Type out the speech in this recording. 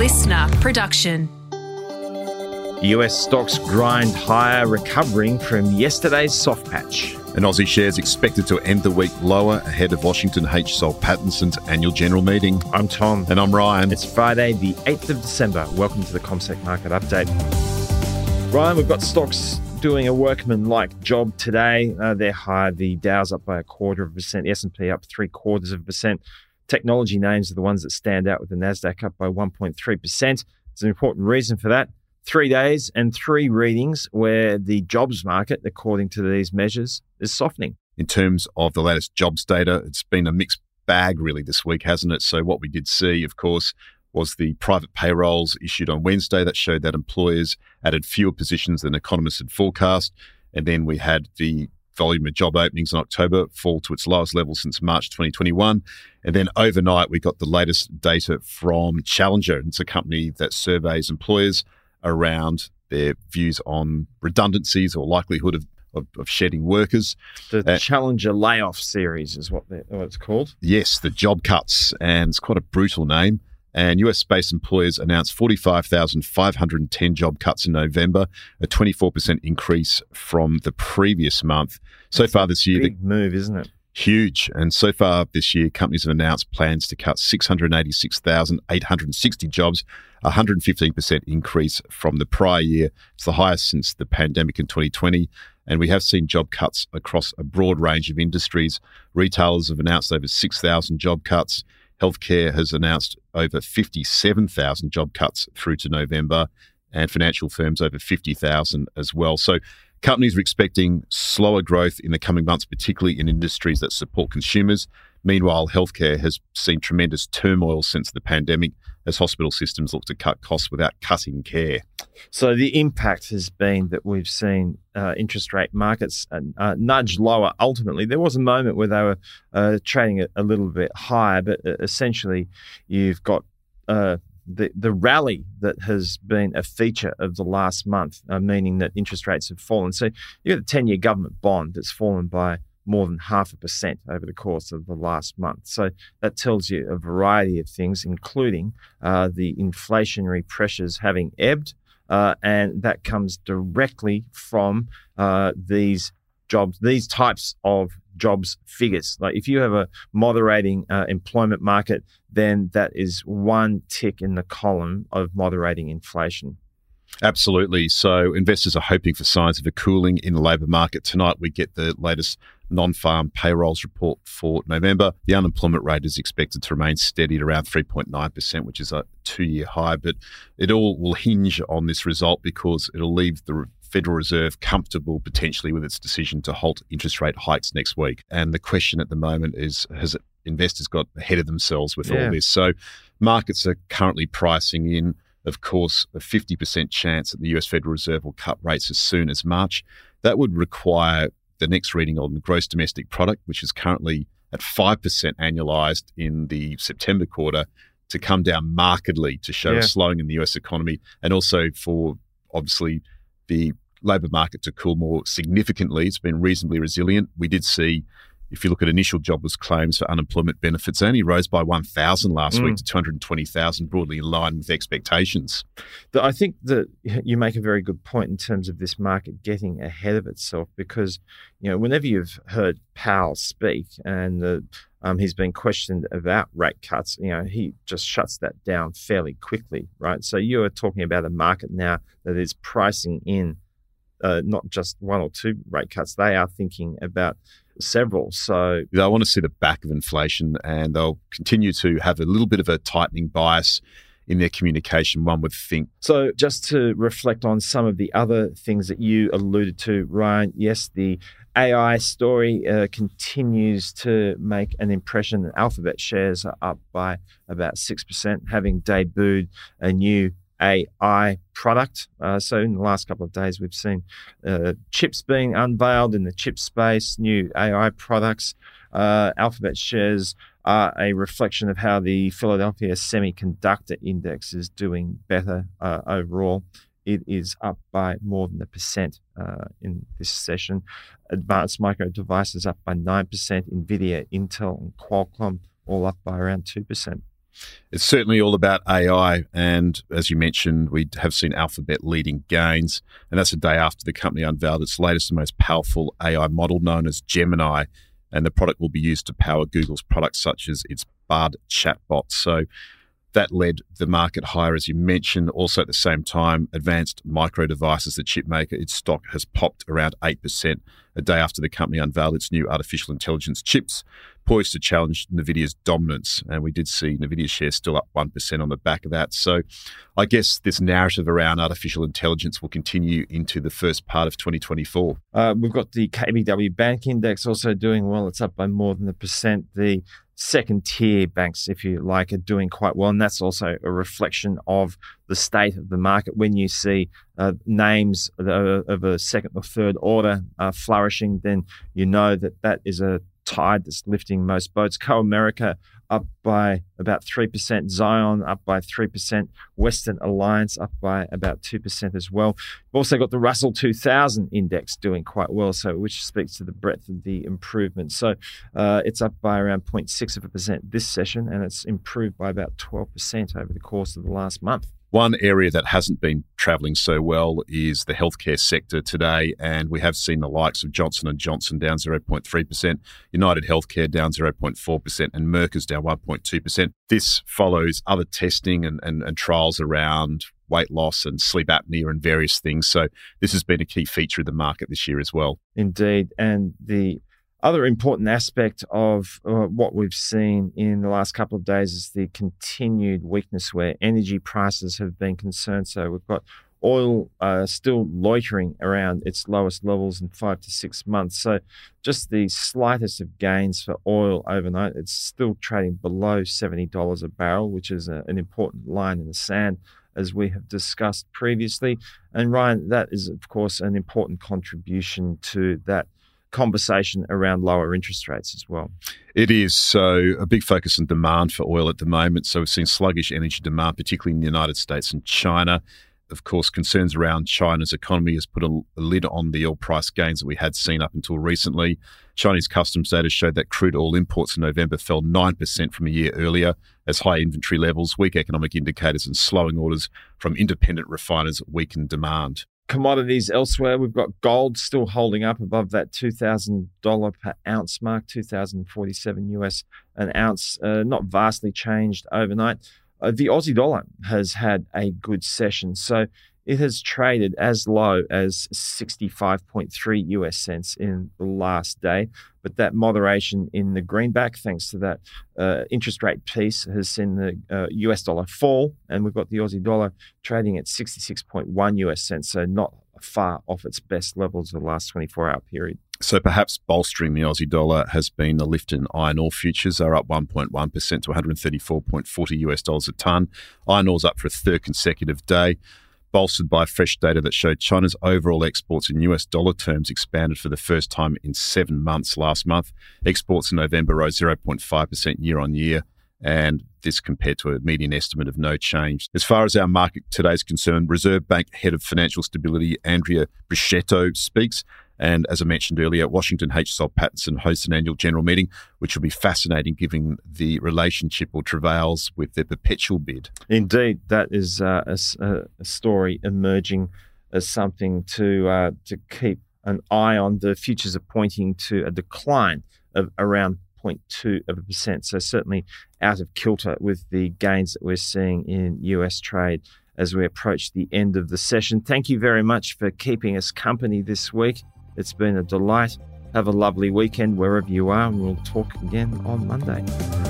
listener production. US stocks grind higher, recovering from yesterday's soft patch. And Aussie shares expected to end the week lower ahead of Washington H. Soul Pattinson's annual general meeting. I'm Tom. And I'm Ryan. It's Friday, the 8th of December. Welcome to the ComSec Market Update. Ryan, we've got stocks doing a workman-like job today. Uh, they're high. The Dow's up by a quarter of a percent. The S&P up three quarters of a percent. Technology names are the ones that stand out with the Nasdaq up by 1.3%. There's an important reason for that three days and three readings where the jobs market, according to these measures, is softening. In terms of the latest jobs data, it's been a mixed bag really this week, hasn't it? So, what we did see, of course, was the private payrolls issued on Wednesday that showed that employers added fewer positions than economists had forecast. And then we had the volume of job openings in October fall to its lowest level since March 2021. And then overnight, we got the latest data from Challenger. It's a company that surveys employers around their views on redundancies or likelihood of, of, of shedding workers. The uh, Challenger layoff series is what, what it's called. Yes, the job cuts, and it's quite a brutal name. And US based employers announced 45,510 job cuts in November, a 24% increase from the previous month. So That's far this year, big the, move, isn't it? Huge. And so far this year, companies have announced plans to cut 686,860 jobs, a 115% increase from the prior year. It's the highest since the pandemic in 2020. And we have seen job cuts across a broad range of industries. Retailers have announced over 6,000 job cuts. Healthcare has announced over 57,000 job cuts through to November, and financial firms over 50,000 as well. So Companies are expecting slower growth in the coming months, particularly in industries that support consumers. Meanwhile, healthcare has seen tremendous turmoil since the pandemic as hospital systems look to cut costs without cutting care. So the impact has been that we've seen uh, interest rate markets uh, uh, nudge lower. Ultimately, there was a moment where they were uh, trading a, a, little bit higher, but uh, essentially, you've got uh, the, the rally that has been a feature of the last month, meaning that interest rates have fallen. So you've got a 10 year government bond that's fallen by more than half a percent over the course of the last month. So that tells you a variety of things, including uh, the inflationary pressures having ebbed. Uh, and that comes directly from uh, these jobs, these types of jobs figures. Like if you have a moderating uh, employment market, then that is one tick in the column of moderating inflation. Absolutely. So investors are hoping for signs of a cooling in the labour market. Tonight we get the latest non-farm payrolls report for November. The unemployment rate is expected to remain steady at around 3.9%, which is a two-year high. But it all will hinge on this result because it'll leave the Federal Reserve comfortable potentially with its decision to halt interest rate hikes next week. And the question at the moment is has investors got ahead of themselves with yeah. all this? So markets are currently pricing in, of course, a 50% chance that the US Federal Reserve will cut rates as soon as March. That would require the next reading on gross domestic product, which is currently at 5% annualized in the September quarter, to come down markedly to show yeah. a slowing in the US economy and also for obviously the labour market to cool more significantly. It's been reasonably resilient. We did see, if you look at initial jobless claims for unemployment benefits, only rose by 1,000 last mm. week to 220,000, broadly in line with expectations. I think that you make a very good point in terms of this market getting ahead of itself because, you know, whenever you've heard Powell speak and the um, he's been questioned about rate cuts. You know, he just shuts that down fairly quickly, right? So you are talking about a market now that is pricing in uh, not just one or two rate cuts. They are thinking about several. So they want to see the back of inflation, and they'll continue to have a little bit of a tightening bias in their communication, one would think. So, just to reflect on some of the other things that you alluded to, Ryan, yes, the AI story uh, continues to make an impression. Alphabet shares are up by about 6%, having debuted a new AI product. Uh, so, in the last couple of days, we've seen uh, chips being unveiled in the chip space, new AI products. Uh, Alphabet shares are a reflection of how the Philadelphia Semiconductor Index is doing better uh, overall it is up by more than a percent uh, in this session. Advanced Micro Devices up by 9%, NVIDIA, Intel, and Qualcomm all up by around 2%. It's certainly all about AI. And as you mentioned, we have seen Alphabet leading gains. And that's a day after the company unveiled its latest and most powerful AI model known as Gemini. And the product will be used to power Google's products such as its Bard chatbot. So that led the market higher, as you mentioned. Also, at the same time, advanced micro devices, the chip maker, its stock has popped around 8% a day after the company unveiled its new artificial intelligence chips, poised to challenge NVIDIA's dominance. And we did see NVIDIA shares still up 1% on the back of that. So I guess this narrative around artificial intelligence will continue into the first part of 2024. Uh, we've got the KBW Bank Index also doing well. It's up by more than a percent. The second tier banks, if you like, are doing quite well. And that's also a reflection of the state of the market. When you see uh, names of a second or third order uh, flourishing, then you know that that is a tide that's lifting most boats. Comerica up by about 3%, Zion up by 3%, Western Alliance up by about 2% as well. We've also got the Russell 2000 index doing quite well, so which speaks to the breadth of the improvement. So uh, it's up by around 0.6 of a percent this session, and it's improved by about 12% over the course of the last month. One area that hasn't been travelling so well is the healthcare sector today, and we have seen the likes of Johnson and Johnson down 0.3%, United Healthcare down 0.4%, and Merck is down 1.2%. This follows other testing and, and, and trials around weight loss and sleep apnea and various things. So this has been a key feature of the market this year as well. Indeed, and the other important aspect of uh, what we've seen in the last couple of days is the continued weakness where energy prices have been concerned. So we've got oil uh, still loitering around its lowest levels in five to six months. So just the slightest of gains for oil overnight. It's still trading below $70 a barrel, which is a, an important line in the sand. As we have discussed previously. And Ryan, that is, of course, an important contribution to that conversation around lower interest rates as well. It is. So, a big focus on demand for oil at the moment. So, we've seen sluggish energy demand, particularly in the United States and China. Of course, concerns around China's economy has put a, lid on the oil price gains that we had seen up until recently. Chinese customs data showed that crude oil imports in November fell 9% from a year earlier as high inventory levels, weak economic indicators, and slowing orders from independent refiners weakened demand commodities elsewhere, we've got gold still holding up above that $2,000 per ounce mark, 2047 US an ounce, uh, not vastly changed overnight. Uh, the Aussie dollar has had a good session. So it has traded as low as 65.3 US cents in the last day. But that moderation in the greenback, thanks to that uh, interest rate piece, has seen the uh, US dollar fall. And we've got the Aussie dollar trading at 66.1 US cents. So not far off its best levels of the last 24 hour period. So perhaps bolstering the Aussie dollar has been the lift in iron ore futures are up 1.1% to 134.40 US dollars a ton. Iron ore's up for a third consecutive day bolstered by fresh data that showed China's overall exports in US dollar terms expanded for the first time in seven months last month. Exports in November rose 0.5% year on year, and this compared to a median estimate of no change. As far as our market today is concerned, Reserve Bank Head of Financial Stability Andrea Brischetto speaks and as I mentioned earlier, Washington H. Soul Pattinson hosts an annual general meeting, which will be fascinating given the relationship or travails with their perpetual bid. Indeed, that is uh, a, a, story emerging as something to uh, to keep an eye on. The futures are pointing to a decline of around 0.2 of a percent. So certainly out of kilter with the gains that we're seeing in US trade as we approach the end of the session. Thank you very much for keeping us company this week. It's been a delight. Have a lovely weekend wherever you are, and we'll talk again on Monday.